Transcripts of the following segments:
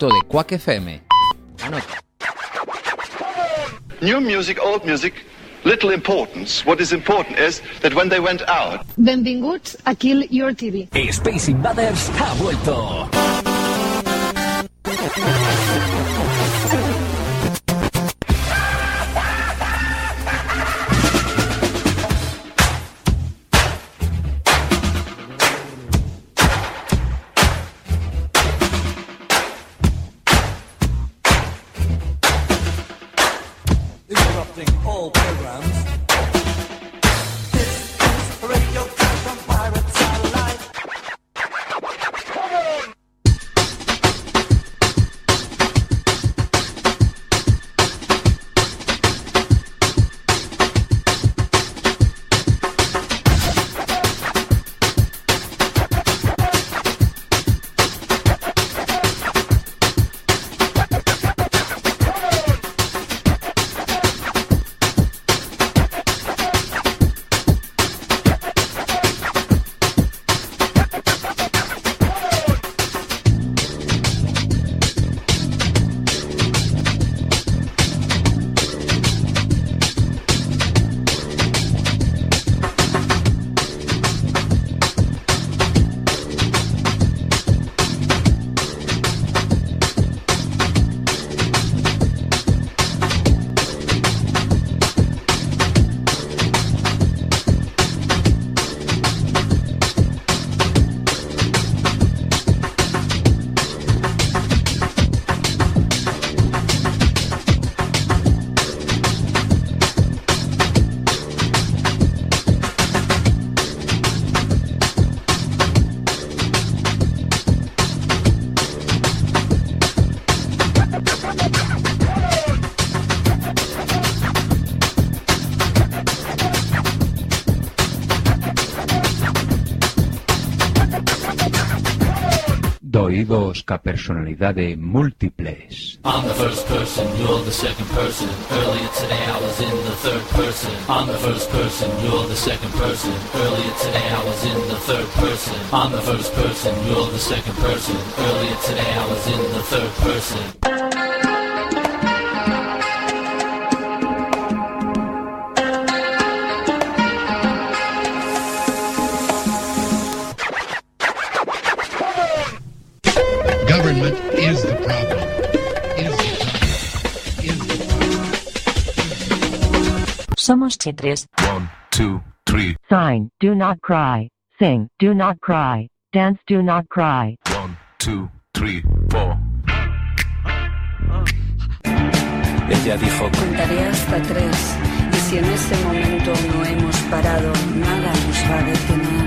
directo de Quack FM. Anota. New music, old music, little importance. What is important is that when they went out, Benvinguts a Kill Your TV. Space Invaders ha vuelto. Doidos ca personalidade múltiples. I'm the first person, you're the second person. Earlier today I was in the third person. I'm the first person, you're the second person. Earlier today I was in the third person. I'm the first person, you're the second person. Earlier today I was in the third person. Somos chitres. One, two, three. Sign, do not cry. Sing, do not cry. Dance, do not cry. One, two, three, four. Ella dijo, Contaré hasta tres y si en ese momento no hemos parado, nada nos va a detener.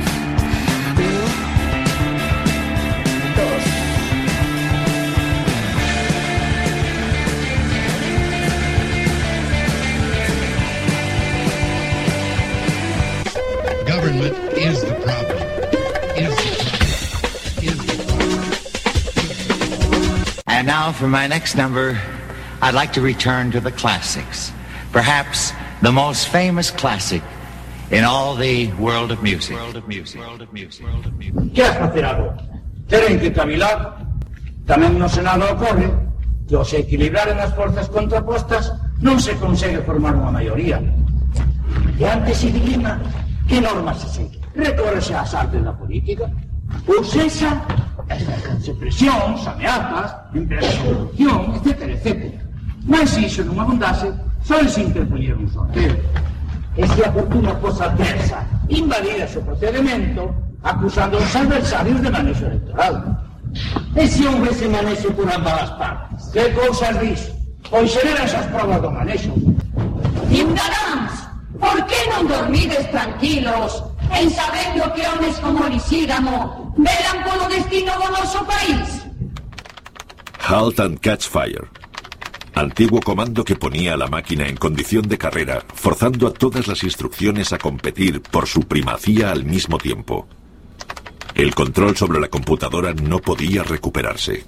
Government is the problem. Is the problem. Is the problem. And now for my next number, I'd like to return to the classics. Perhaps the most famous classic in all the world of music. World of music. World of music. World of music. Que has facer agora? Que cavilar. Tamén no Senado ocorre que ao se equilibraren as forzas contrapostas non se consegue formar unha maioría. E ante ese que normas se segue? Recórrese ás artes da política. Ou sexa, exercense presións, ameazas, empresa de corrupción, etc, etc. Mas iso non abundase, só se interponía un sorteo. E se a fortuna fosa adversa, invalidase o procedimento, acusando aos adversarios de manexo electoral. E se houvese manexo por ambas as partes? Que cousas dis? Pois serán esas provas do manexo. Ciudadanos, por que non dormides tranquilos en sabendo que homes como Lisígamo velan polo destino do país? Halt and Catch Fire. Antiguo comando que ponía a la máquina en condición de carrera, forzando a todas las instrucciones a competir por su primacía al mismo tiempo. El control sobre la computadora no podía recuperarse.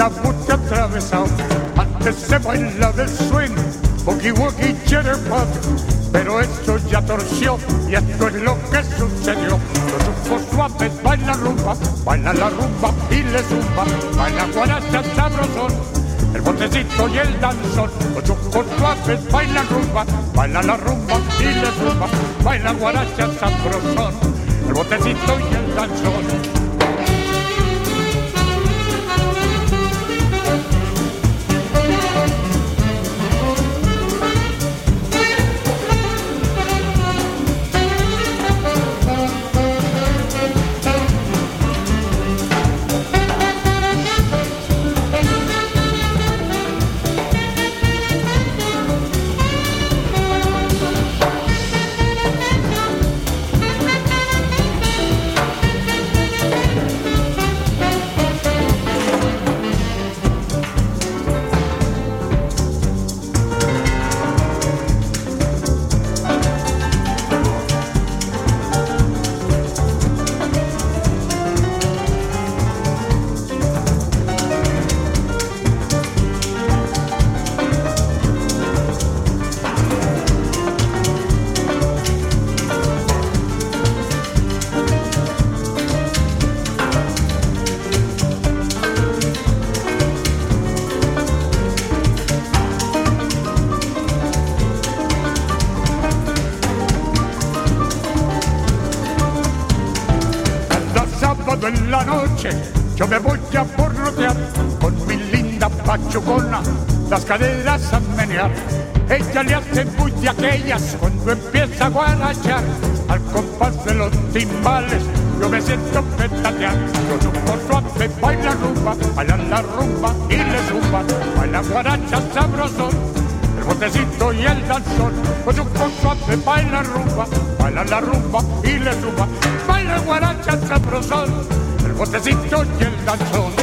да будь caderas a menear. Ella le hace muy aquellas cuando empieza a guarachar al compás de los timbales. Yo me siento petatear con un poco suave, baila rumba, baila la rumba y le zumba, baila guaracha sabrosón el botecito y el danzón, con un suave baila rumba, baila la rumba y le zumba, baila guaracha sabrosón, el botecito y el danzón.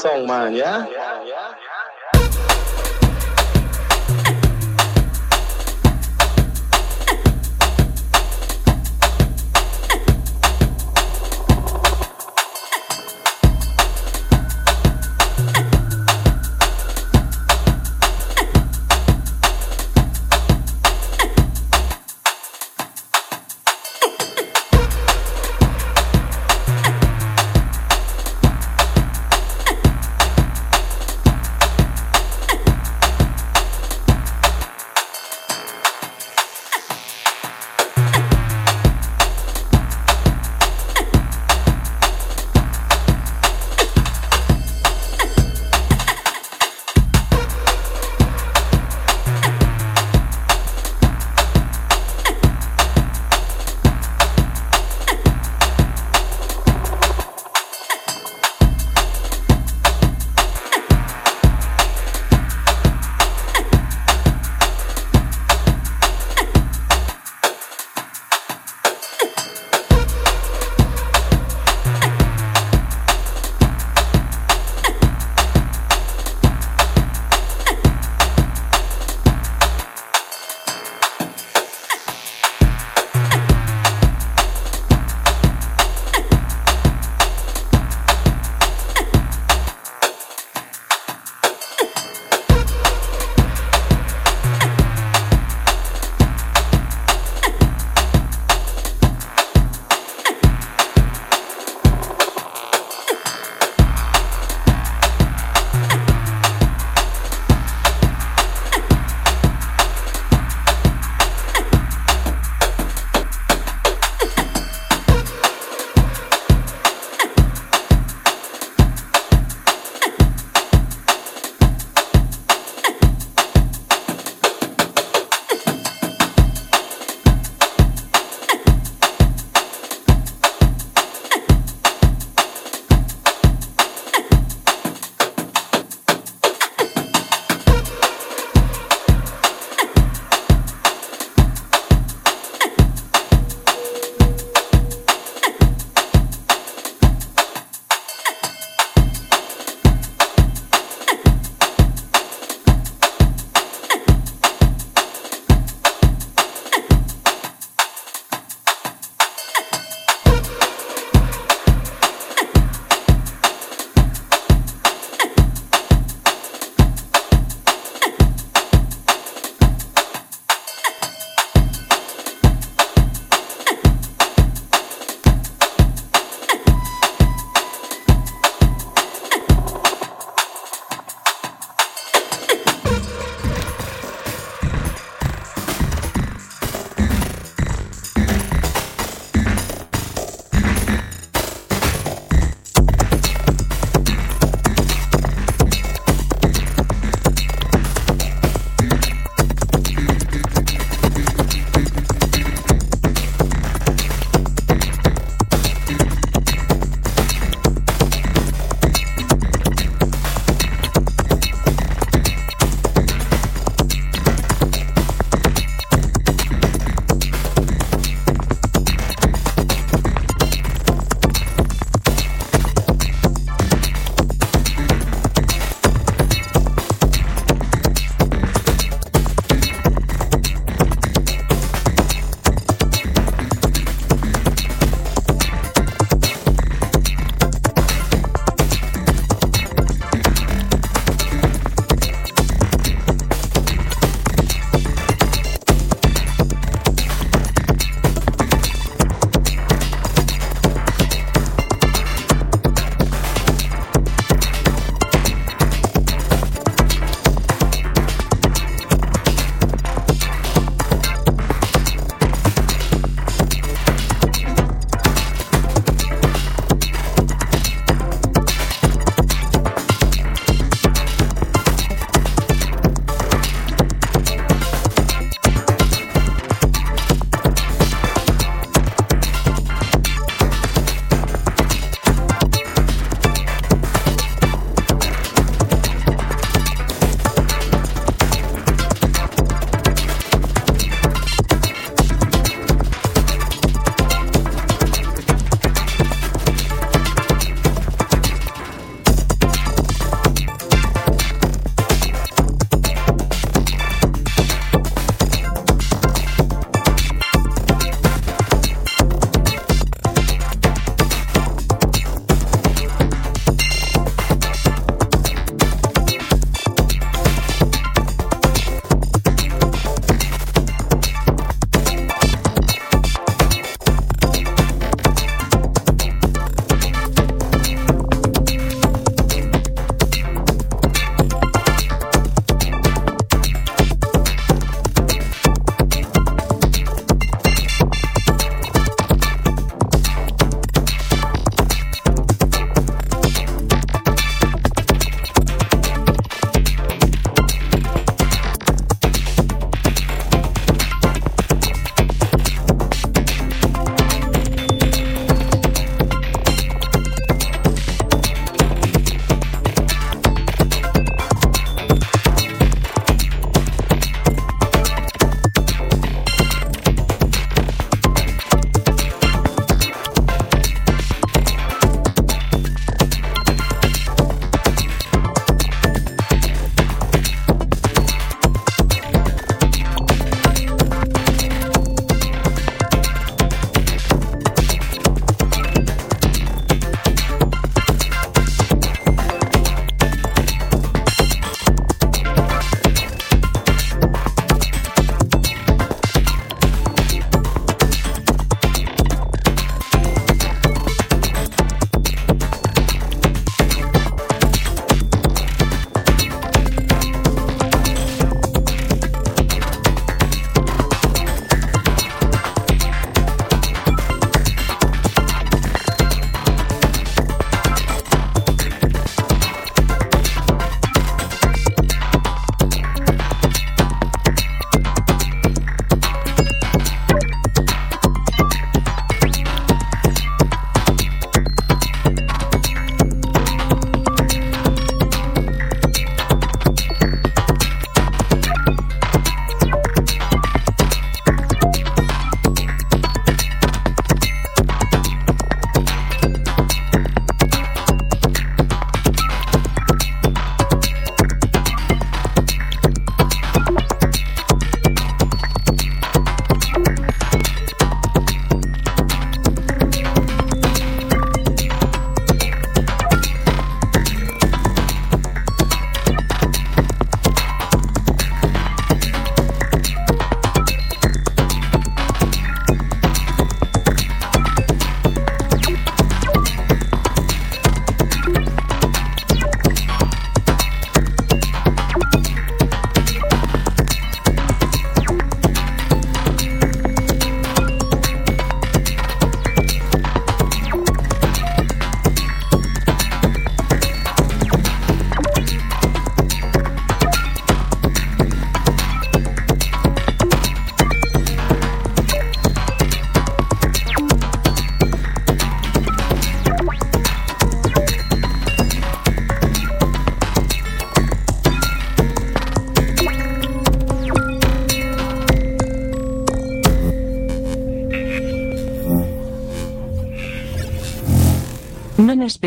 Song, man, yeah?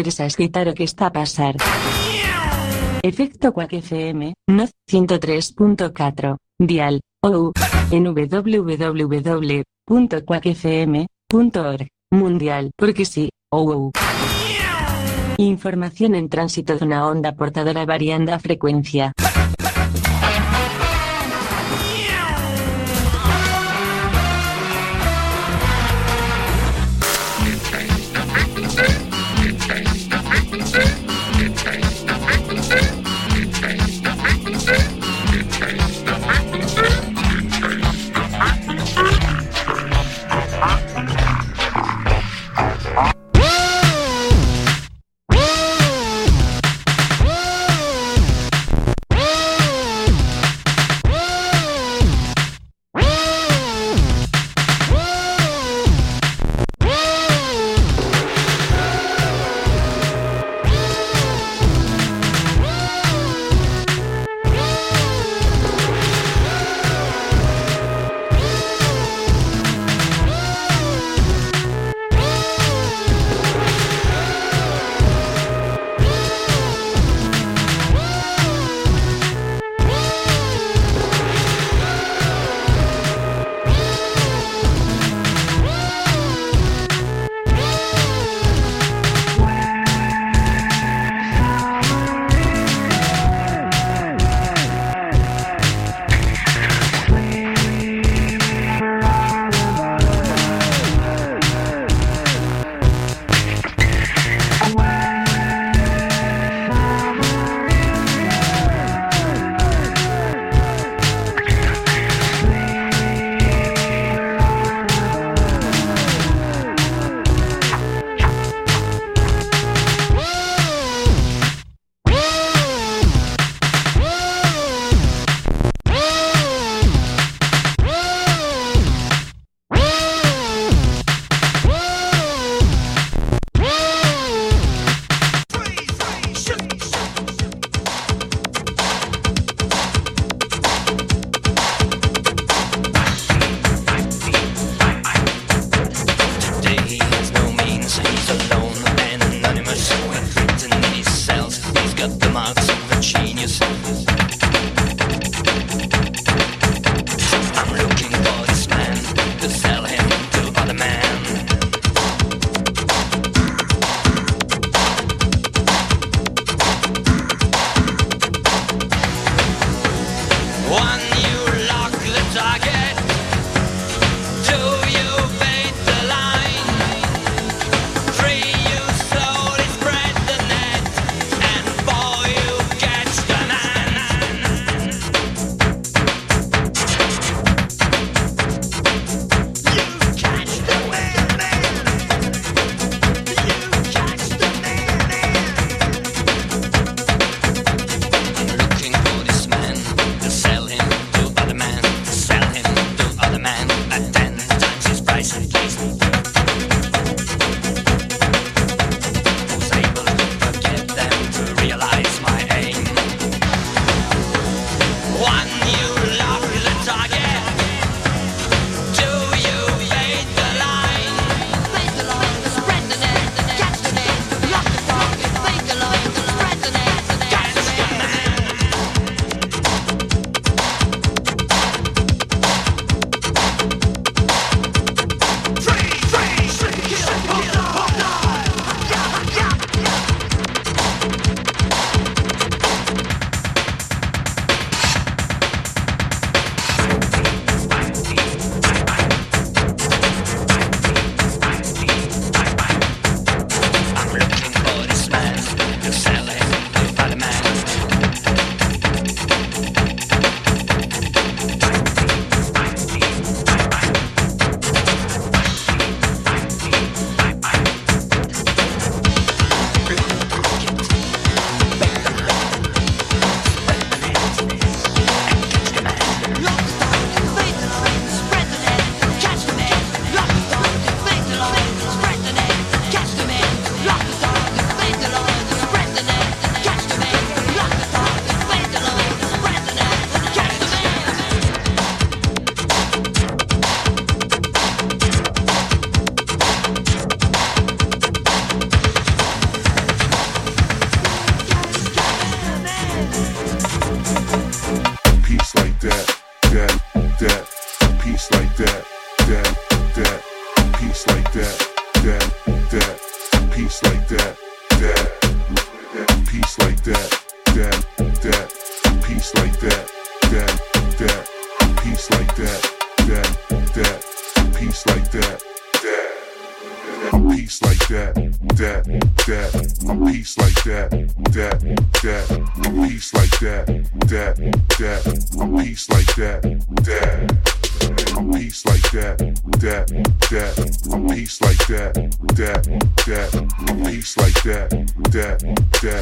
Non esperes a escritar o que está a pasar. Efecto Quack FM, no 103.4, dial, ou, en www.quackfm.org, mundial, porque sí, ou. Información en tránsito dunha onda portadora variando a frecuencia.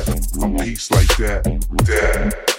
that, a piece like that, that.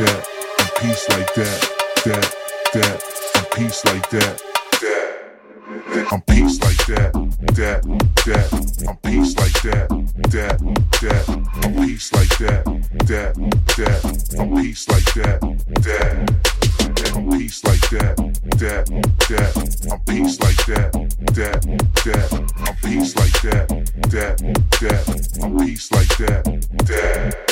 that, and peace like that, that, that, and peace like that, that. I'm peace like that, that, that. I'm peace like that, that, that. I'm peace like that, that, that. I'm peace like that, that. I'm peace like that, that, that. I'm peace like that, that, that. I'm peace like that, that, that. I'm peace like that, that.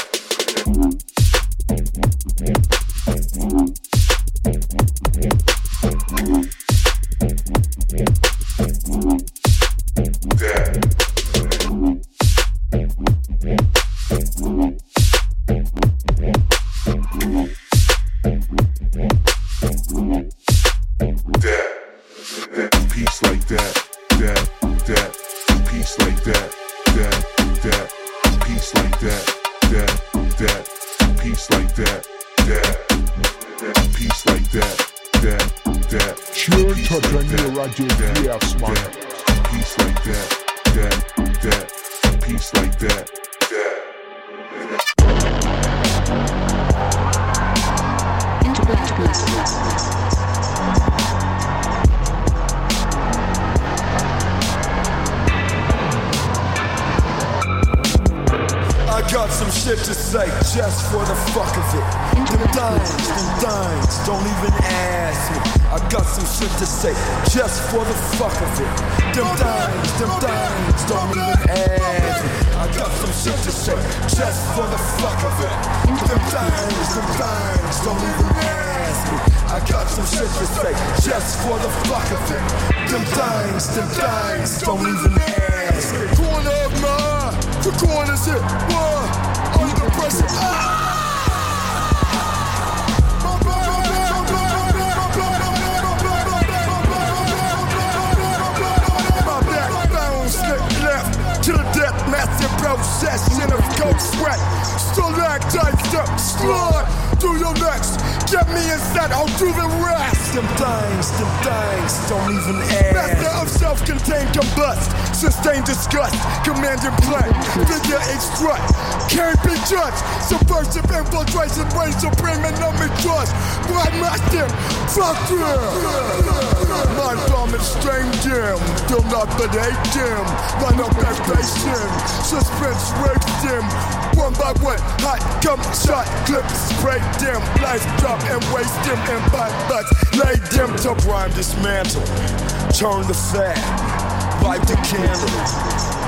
some shit to say just for the fuck of it. Them things, them things, don't even ask. Corner of my eye, the corner's hit. What? Under pressure. Ah! To the death, massive procession of cold sweat. Still act diced up, slide through your next Get me in set, I'll do the rest. Them things, them things, don't even ask. Master of self-contained combust, sustained disgust, commanding play, figure extract, can't be judged. Subversive infiltration, reign supreme and no mistrust. Blood master, fuck you. Mind bombing strange him, still not hate him. Run up that patient, suspense rapes him. One by one, hot come shot, clip, spray them, life drop and waste them in by butts. Lay them to prime dismantle, turn the fat, light the candle,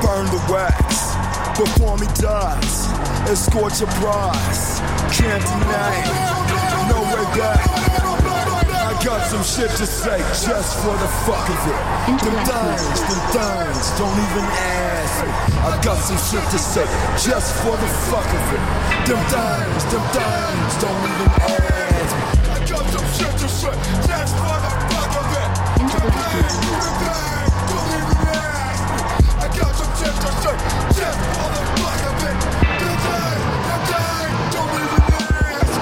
burn the wax. Before me dies, escort your prize. Can't deny no way back. I got some shit to say just for the fuck of it. Them things, them things, don't even ask me. I got some shit to say just for the fuck of it. Them things, them things, don't even ask me. I got some shit to say just for the fuck of it. Them them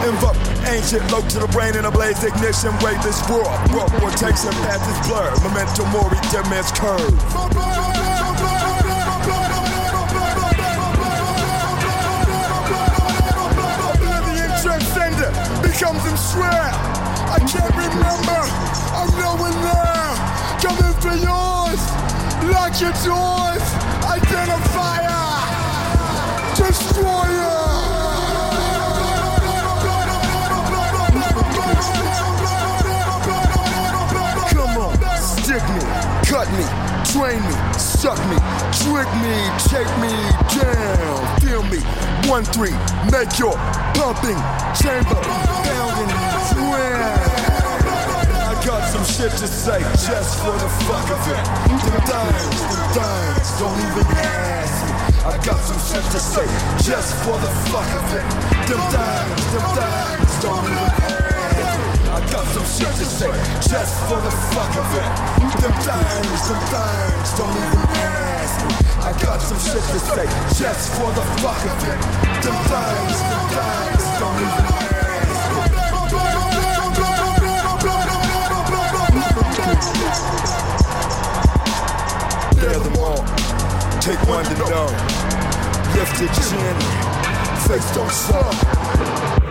Invoke ancient low to the brain in a blaze ignition weightless world world rotation path is blurred memento mori dead man's curve Oblivion transcendent becomes enshrouded. I can't remember. I'm nowhere now. Coming for yours. Lock your doors. Identifier. Destroyer. Come on, stick me, cut me, train me, suck me, trick me, take me down, feel me. One three, make your pumping chamber shit to say just for the fuck of it. Them things, them things, don't even ask me. I got some shit to say just for the fuck of it. Them things, them things, don't even ask me. I got some shit to say just for the fuck of it. Them things, them things, don't even ask me. I got some shit to say just for the fuck of it. Them things, them things, don't even ask me. Take one to know. Lift your chin, face don't suck.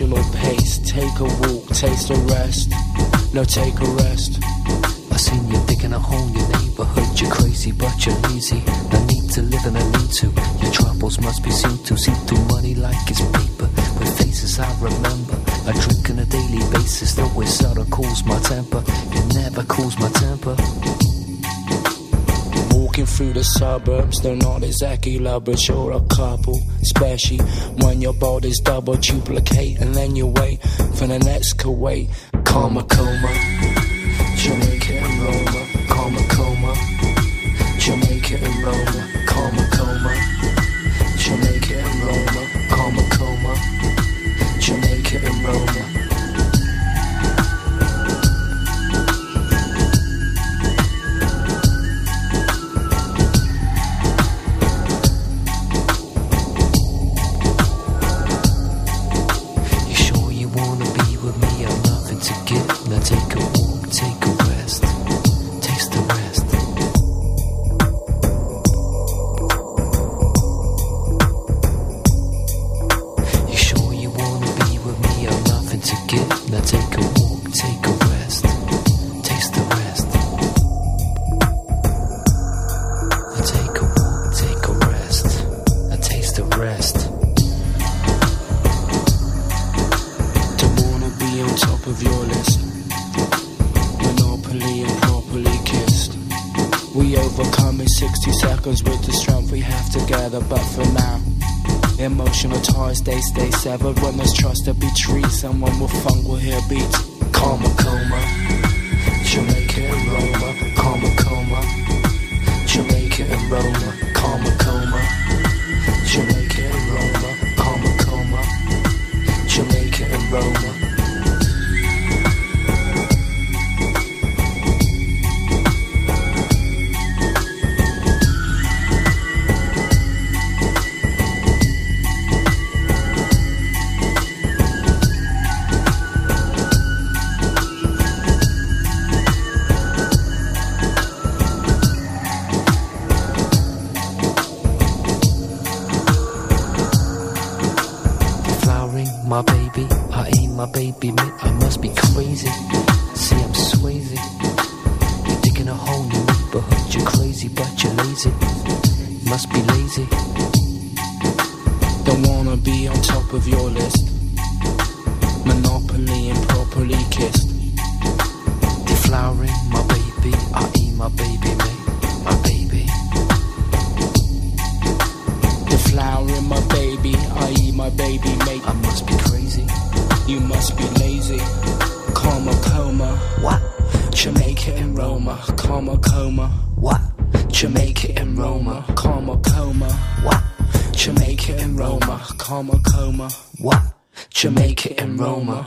Emotional pace. Take a walk, taste a rest. No, take a rest. I seen you digging a hole in your neighborhood. You're crazy, but you're lazy. No need to live and I need to. Your troubles must be seen to. See through money like it's paper. With faces I remember. I drink on a daily basis. Though it seldom cools my temper. It never cools my temper. Walking through the suburbs, they're not exactly lovers, you're a couple. Especially when your body's double duplicate, and then you wait for the next Kuwait. Karma coma, Jamaica and Roma. Karma coma, Jamaica and Roma. Karma coma, Jamaica and Roma. Emotional ties, they stay severed when there's trust to be treated. Someone with funk will hear beats. Karma coma, What? Jamaica and Roma, Karma coma. What? Jamaica and Roma, Karma coma. What? Jamaica and Roma.